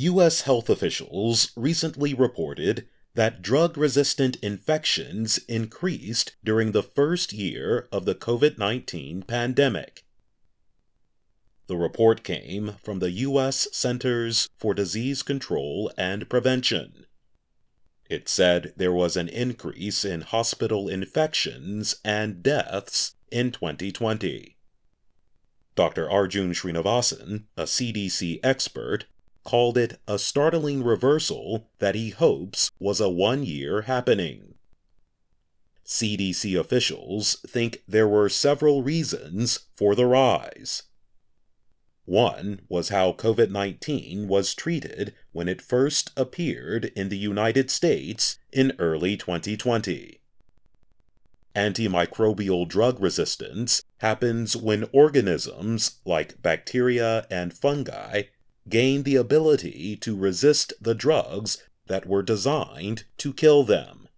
U.S. health officials recently reported that drug resistant infections increased during the first year of the COVID 19 pandemic. The report came from the U.S. Centers for Disease Control and Prevention. It said there was an increase in hospital infections and deaths in 2020. Dr. Arjun Srinivasan, a CDC expert, called it a startling reversal that he hopes was a one year happening. CDC officials think there were several reasons for the rise. One was how COVID 19 was treated when it first appeared in the United States in early 2020. Antimicrobial drug resistance happens when organisms, like bacteria and fungi, gain the ability to resist the drugs that were designed to kill them.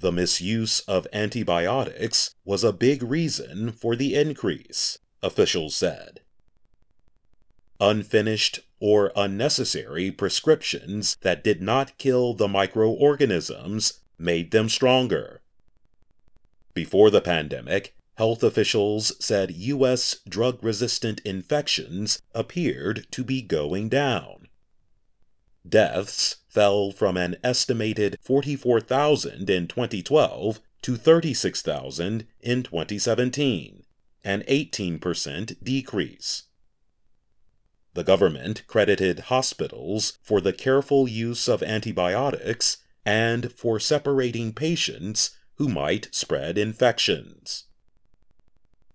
The misuse of antibiotics was a big reason for the increase, officials said. Unfinished or unnecessary prescriptions that did not kill the microorganisms made them stronger. Before the pandemic, health officials said U.S. drug resistant infections appeared to be going down. Deaths fell from an estimated 44,000 in 2012 to 36,000 in 2017, an 18% decrease. The government credited hospitals for the careful use of antibiotics and for separating patients who might spread infections.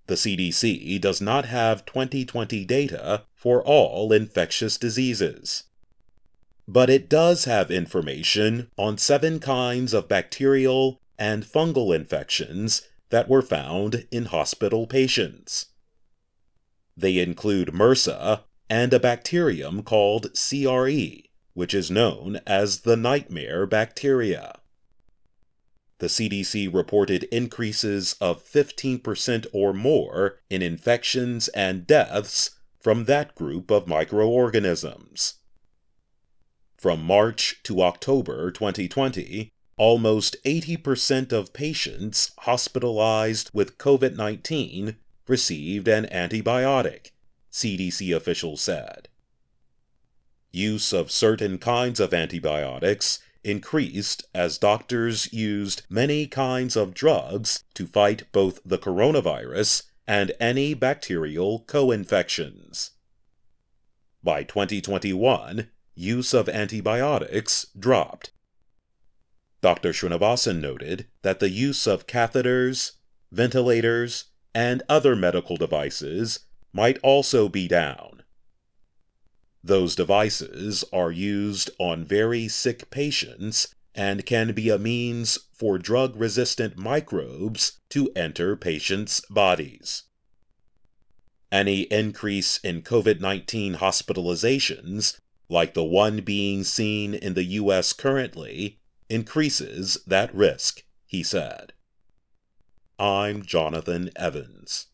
The CDC does not have 2020 data for all infectious diseases. But it does have information on seven kinds of bacterial and fungal infections that were found in hospital patients. They include MRSA and a bacterium called CRE, which is known as the nightmare bacteria the CDC reported increases of 15% or more in infections and deaths from that group of microorganisms. From March to October 2020, almost 80% of patients hospitalized with COVID 19 received an antibiotic, CDC officials said. Use of certain kinds of antibiotics increased as doctors used many kinds of drugs to fight both the coronavirus and any bacterial co infections. By 2021, use of antibiotics dropped. Dr. Srinivasan noted that the use of catheters, ventilators, and other medical devices might also be down. Those devices are used on very sick patients and can be a means for drug resistant microbes to enter patients' bodies. Any increase in COVID 19 hospitalizations, like the one being seen in the U.S. currently, increases that risk, he said. I'm Jonathan Evans.